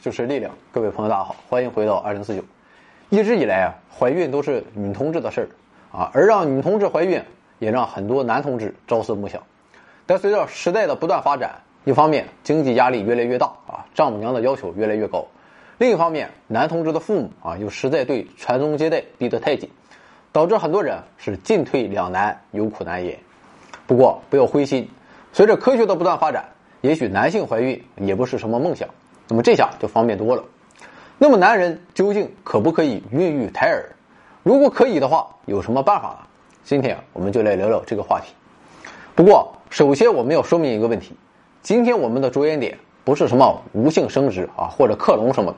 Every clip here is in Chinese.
就是力量，各位朋友，大家好，欢迎回到二零四九。一直以来啊，怀孕都是女同志的事儿啊，而让女同志怀孕，也让很多男同志朝思暮想。但随着时代的不断发展，一方面经济压力越来越大啊，丈母娘的要求越来越高；另一方面，男同志的父母啊，又实在对传宗接代逼得太紧，导致很多人是进退两难，有苦难言。不过不要灰心，随着科学的不断发展，也许男性怀孕也不是什么梦想。那么这下就方便多了。那么男人究竟可不可以孕育胎儿？如果可以的话，有什么办法呢？今天我们就来聊聊这个话题。不过，首先我们要说明一个问题：今天我们的着眼点不是什么无性生殖啊，或者克隆什么的，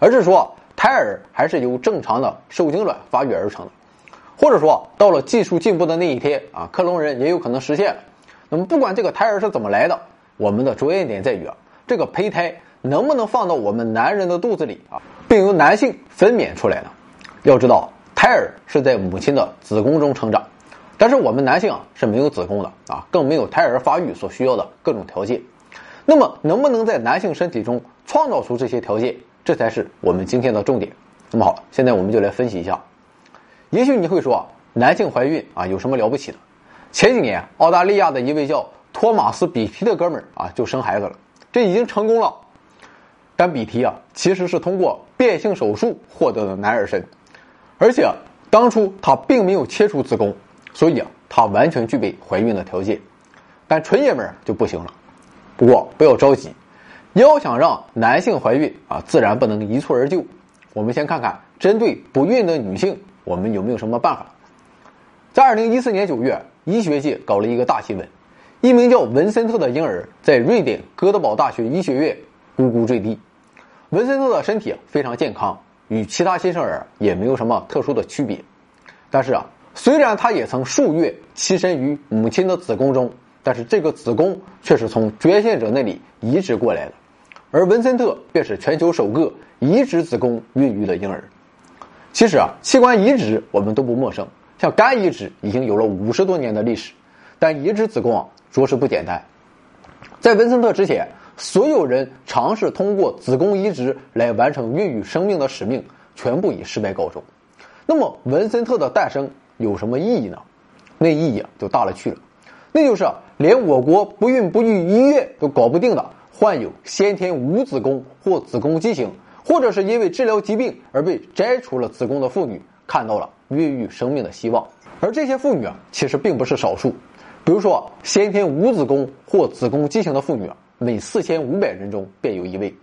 而是说胎儿还是由正常的受精卵发育而成的，或者说到了技术进步的那一天啊，克隆人也有可能实现了。那么不管这个胎儿是怎么来的，我们的着眼点在于啊，这个胚胎。能不能放到我们男人的肚子里啊，并由男性分娩出来呢？要知道，胎儿是在母亲的子宫中成长，但是我们男性啊是没有子宫的啊，更没有胎儿发育所需要的各种条件。那么，能不能在男性身体中创造出这些条件，这才是我们今天的重点。那么好，现在我们就来分析一下。也许你会说，男性怀孕啊有什么了不起的？前几年，澳大利亚的一位叫托马斯·比提的哥们儿啊就生孩子了，这已经成功了。但比提啊，其实是通过变性手术获得的男儿身，而且当初他并没有切除子宫，所以啊，他完全具备怀孕的条件。但纯爷们儿就不行了。不过不要着急，要想让男性怀孕啊，自然不能一蹴而就。我们先看看针对不孕的女性，我们有没有什么办法？在二零一四年九月，医学界搞了一个大新闻：一名叫文森特的婴儿在瑞典哥德堡大学医学院咕咕坠地。文森特的身体非常健康，与其他新生儿也没有什么特殊的区别。但是啊，虽然他也曾数月栖身于母亲的子宫中，但是这个子宫却是从捐献者那里移植过来的。而文森特便是全球首个移植子宫孕育的婴儿。其实啊，器官移植我们都不陌生，像肝移植已经有了五十多年的历史，但移植子宫啊，着实不简单。在文森特之前。所有人尝试通过子宫移植来完成孕育生命的使命，全部以失败告终。那么，文森特的诞生有什么意义呢？那意义，就大了去了。那就是连我国不孕不育医院都搞不定的，患有先天无子宫或子宫畸形，或者是因为治疗疾病而被摘除了子宫的妇女，看到了孕育生命的希望。而这些妇女啊，其实并不是少数。比如说，先天无子宫或子宫畸形的妇女啊。每四千五百人中便有一位。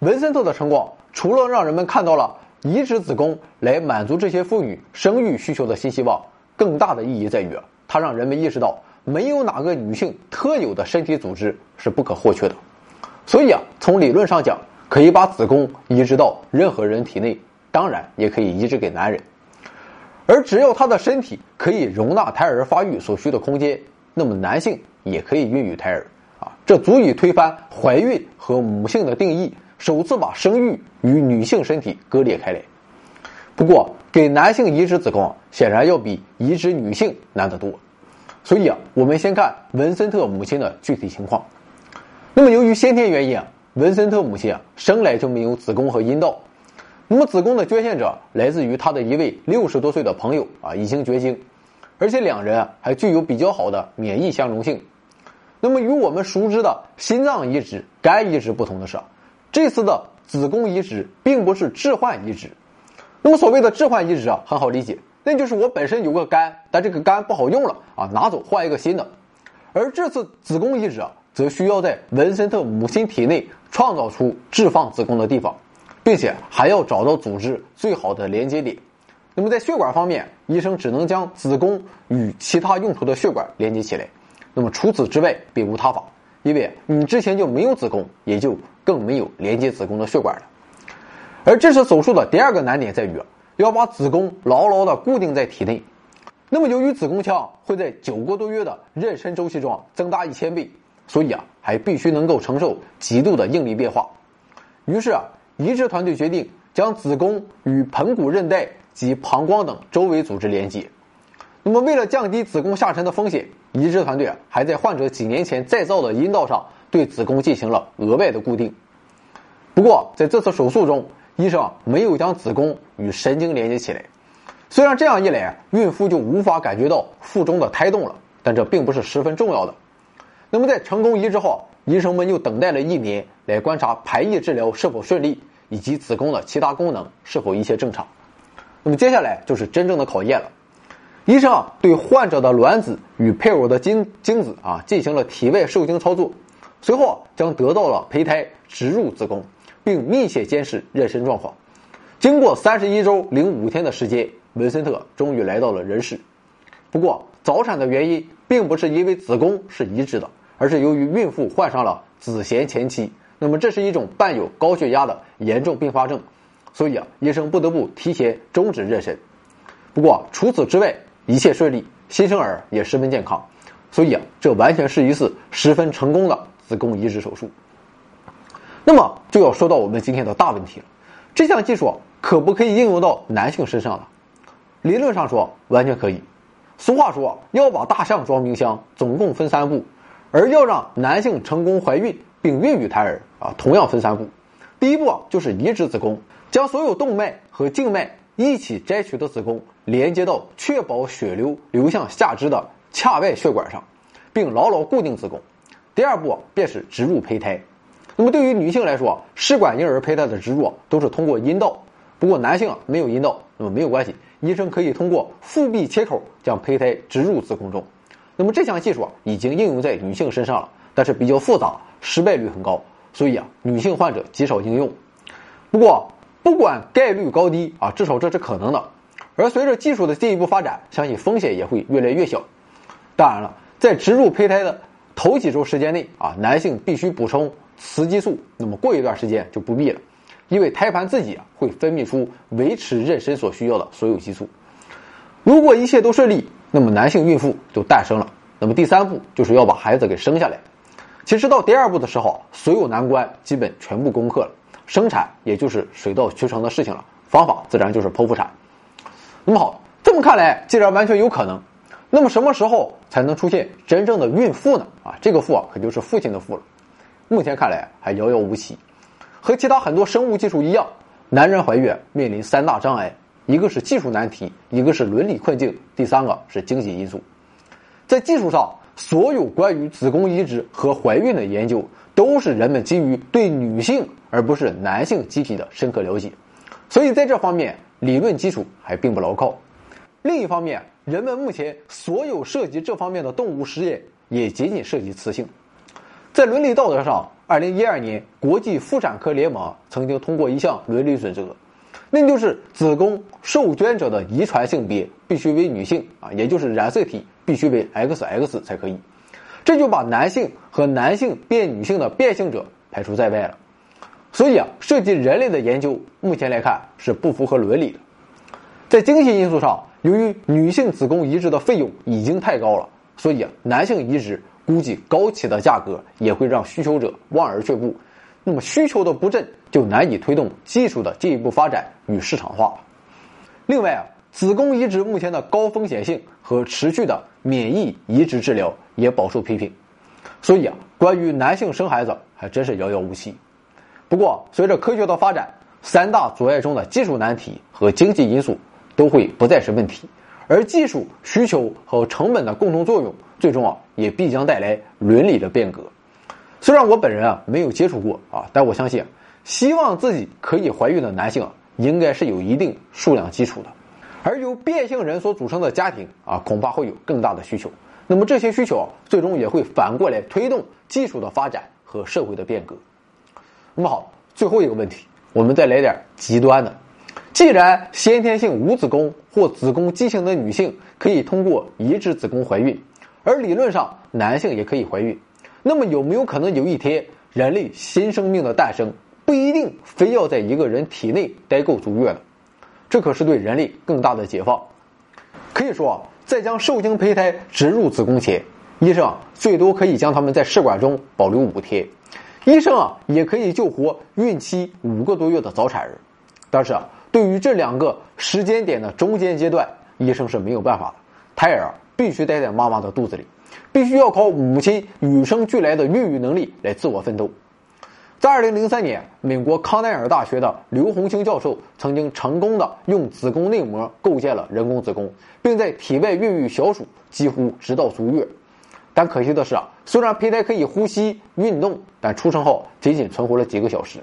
文森特的成功，除了让人们看到了移植子宫来满足这些妇女生育需求的新希望，更大的意义在于，它让人们意识到没有哪个女性特有的身体组织是不可或缺的。所以啊，从理论上讲，可以把子宫移植到任何人体内，当然也可以移植给男人。而只要他的身体可以容纳胎儿发育所需的空间，那么男性也可以孕育胎儿。这足以推翻怀孕和母性的定义，首次把生育与女性身体割裂开来。不过，给男性移植子宫显然要比移植女性难得多。所以啊，我们先看文森特母亲的具体情况。那么，由于先天原因啊，文森特母亲啊生来就没有子宫和阴道。那么，子宫的捐献者来自于他的一位六十多岁的朋友啊，已经绝经，而且两人啊还具有比较好的免疫相容性。那么与我们熟知的心脏移植、肝移植不同的是，这次的子宫移植并不是置换移植。那么所谓的置换移植啊，很好理解，那就是我本身有个肝，但这个肝不好用了啊，拿走换一个新的。而这次子宫移植啊，则需要在文森特母亲体内创造出置放子宫的地方，并且还要找到组织最好的连接点。那么在血管方面，医生只能将子宫与其他用途的血管连接起来。那么除此之外，别无他法，因为你之前就没有子宫，也就更没有连接子宫的血管了。而这次手术的第二个难点在于，要把子宫牢牢的固定在体内。那么由于子宫腔会在九个多月的妊娠周期中增大一千倍，所以啊，还必须能够承受极度的应力变化。于是啊，移植团队决定将子宫与盆骨韧带及膀胱等周围组织连接。那么为了降低子宫下沉的风险。移植团队，还在患者几年前再造的阴道上对子宫进行了额外的固定。不过在这次手术中，医生没有将子宫与神经连接起来。虽然这样一来，孕妇就无法感觉到腹中的胎动了，但这并不是十分重要的。那么在成功移植后，医生们又等待了一年来观察排异治疗是否顺利，以及子宫的其他功能是否一切正常。那么接下来就是真正的考验了。医生啊对患者的卵子与配偶的精精子啊进行了体外受精操作，随后将得到了胚胎植入子宫，并密切监视妊娠状况。经过三十一周零五天的时间，文森特终于来到了人世。不过早产的原因并不是因为子宫是移植的，而是由于孕妇患上了子痫前期。那么这是一种伴有高血压的严重并发症，所以啊，医生不得不提前终止妊娠。不过除此之外，一切顺利，新生儿也十分健康，所以啊，这完全是一次十分成功的子宫移植手术。那么就要说到我们今天的大问题了：这项技术可不可以应用到男性身上呢？理论上说完全可以。俗话说要把大象装冰箱，总共分三步；而要让男性成功怀孕并孕育胎儿啊，同样分三步。第一步就是移植子宫，将所有动脉和静脉一起摘取的子宫。连接到确保血流流向下肢的髂外血管上，并牢牢固定子宫。第二步便是植入胚胎。那么对于女性来说，试管婴儿胚胎的植入都是通过阴道。不过男性没有阴道，那么没有关系，医生可以通过腹壁切口将胚胎植入子宫中。那么这项技术已经应用在女性身上了，但是比较复杂，失败率很高，所以啊，女性患者极少应用。不过不管概率高低啊，至少这是可能的。而随着技术的进一步发展，相信风险也会越来越小。当然了，在植入胚胎的头几周时间内啊，男性必须补充雌激素。那么过一段时间就不必了，因为胎盘自己啊会分泌出维持妊娠所需要的所有激素。如果一切都顺利，那么男性孕妇就诞生了。那么第三步就是要把孩子给生下来。其实到第二步的时候，所有难关基本全部攻克了，生产也就是水到渠成的事情了。方法自然就是剖腹产。那么好，这么看来，既然完全有可能，那么什么时候才能出现真正的孕妇呢？啊，这个“妇”啊，可就是父亲的“妇”了。目前看来还遥遥无期。和其他很多生物技术一样，男人怀孕面临三大障碍：一个是技术难题，一个是伦理困境，第三个是经济因素。在技术上，所有关于子宫移植和怀孕的研究，都是人们基于对女性而不是男性机体的深刻了解，所以在这方面。理论基础还并不牢靠。另一方面，人们目前所有涉及这方面的动物实验也仅仅涉及雌性。在伦理道德上，二零一二年国际妇产科联盟曾经通过一项伦理准则，那就是子宫受捐者的遗传性别必须为女性啊，也就是染色体必须为 XX 才可以。这就把男性和男性变女性的变性者排除在外了。所以啊，涉及人类的研究，目前来看是不符合伦理的。在经济因素上，由于女性子宫移植的费用已经太高了，所以啊，男性移植估计高企的价格也会让需求者望而却步。那么需求的不振，就难以推动技术的进一步发展与市场化。另外啊，子宫移植目前的高风险性和持续的免疫移植治疗也饱受批评。所以啊，关于男性生孩子，还真是遥遥无期。不过，随着科学的发展，三大阻碍中的技术难题和经济因素都会不再是问题，而技术需求和成本的共同作用，最终啊也必将带来伦理的变革。虽然我本人啊没有接触过啊，但我相信，希望自己可以怀孕的男性啊应该是有一定数量基础的，而由变性人所组成的家庭啊，恐怕会有更大的需求。那么这些需求最终也会反过来推动技术的发展和社会的变革。那么好，最后一个问题，我们再来点极端的。既然先天性无子宫或子宫畸形的女性可以通过移植子宫怀孕，而理论上男性也可以怀孕，那么有没有可能有一天人类新生命的诞生不一定非要在一个人体内待够足月呢？这可是对人类更大的解放。可以说，在将受精胚胎植入子宫前，医生最多可以将它们在试管中保留五天。医生啊，也可以救活孕期五个多月的早产儿，但是啊，对于这两个时间点的中间阶段，医生是没有办法的。胎儿必须待在妈妈的肚子里，必须要靠母亲与生俱来的孕育能力来自我奋斗。在2003年，美国康奈尔大学的刘洪兴教授曾经成功的用子宫内膜构建了人工子宫，并在体外孕育小鼠，几乎直到足月。但可惜的是啊，虽然胚胎可以呼吸、运动，但出生后仅仅存活了几个小时。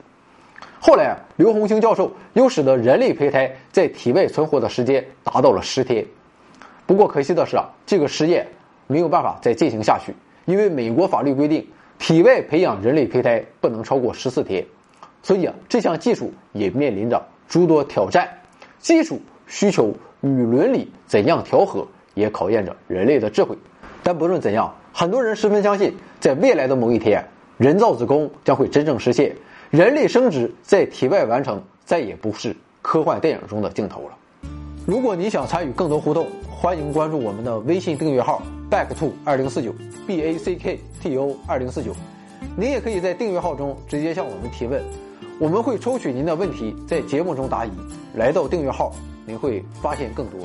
后来，刘洪兴教授又使得人类胚胎在体外存活的时间达到了十天。不过可惜的是啊，这个实验没有办法再进行下去，因为美国法律规定。体外培养人类胚胎不能超过十四天，所以啊，这项技术也面临着诸多挑战。技术需求与伦理怎样调和，也考验着人类的智慧。但不论怎样，很多人十分相信，在未来的某一天，人造子宫将会真正实现，人类生殖在体外完成，再也不是科幻电影中的镜头了。如果你想参与更多互动，欢迎关注我们的微信订阅号 back to 二零四九 b a c k t o 二零四九。您也可以在订阅号中直接向我们提问，我们会抽取您的问题，在节目中答疑。来到订阅号，您会发现更多。